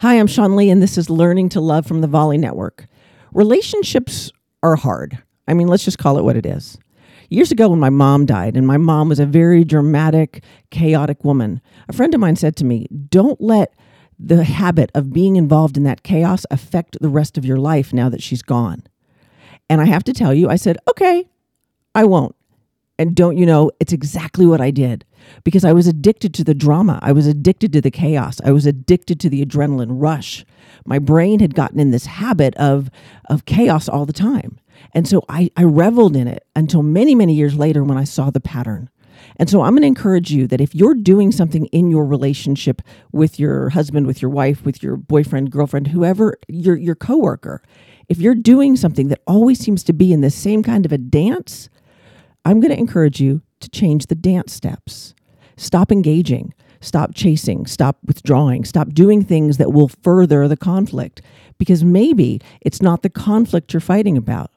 Hi, I'm Sean Lee, and this is Learning to Love from the Volley Network. Relationships are hard. I mean, let's just call it what it is. Years ago, when my mom died, and my mom was a very dramatic, chaotic woman, a friend of mine said to me, Don't let the habit of being involved in that chaos affect the rest of your life now that she's gone. And I have to tell you, I said, Okay, I won't. And don't you know, it's exactly what I did because I was addicted to the drama. I was addicted to the chaos. I was addicted to the adrenaline rush. My brain had gotten in this habit of, of chaos all the time. And so I, I reveled in it until many, many years later when I saw the pattern. And so I'm going to encourage you that if you're doing something in your relationship with your husband, with your wife, with your boyfriend, girlfriend, whoever, your, your coworker, if you're doing something that always seems to be in the same kind of a dance, I'm going to encourage you to change the dance steps. Stop engaging, stop chasing, stop withdrawing, stop doing things that will further the conflict because maybe it's not the conflict you're fighting about.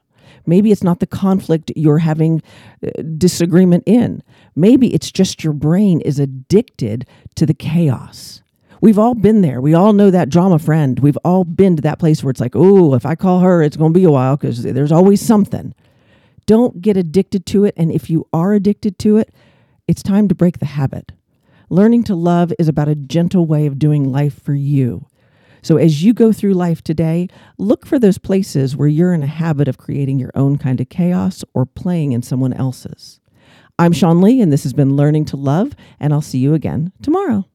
Maybe it's not the conflict you're having uh, disagreement in. Maybe it's just your brain is addicted to the chaos. We've all been there. We all know that drama friend. We've all been to that place where it's like, oh, if I call her, it's going to be a while because there's always something. Don't get addicted to it. And if you are addicted to it, it's time to break the habit. Learning to love is about a gentle way of doing life for you. So as you go through life today, look for those places where you're in a habit of creating your own kind of chaos or playing in someone else's. I'm Sean Lee, and this has been Learning to Love, and I'll see you again tomorrow.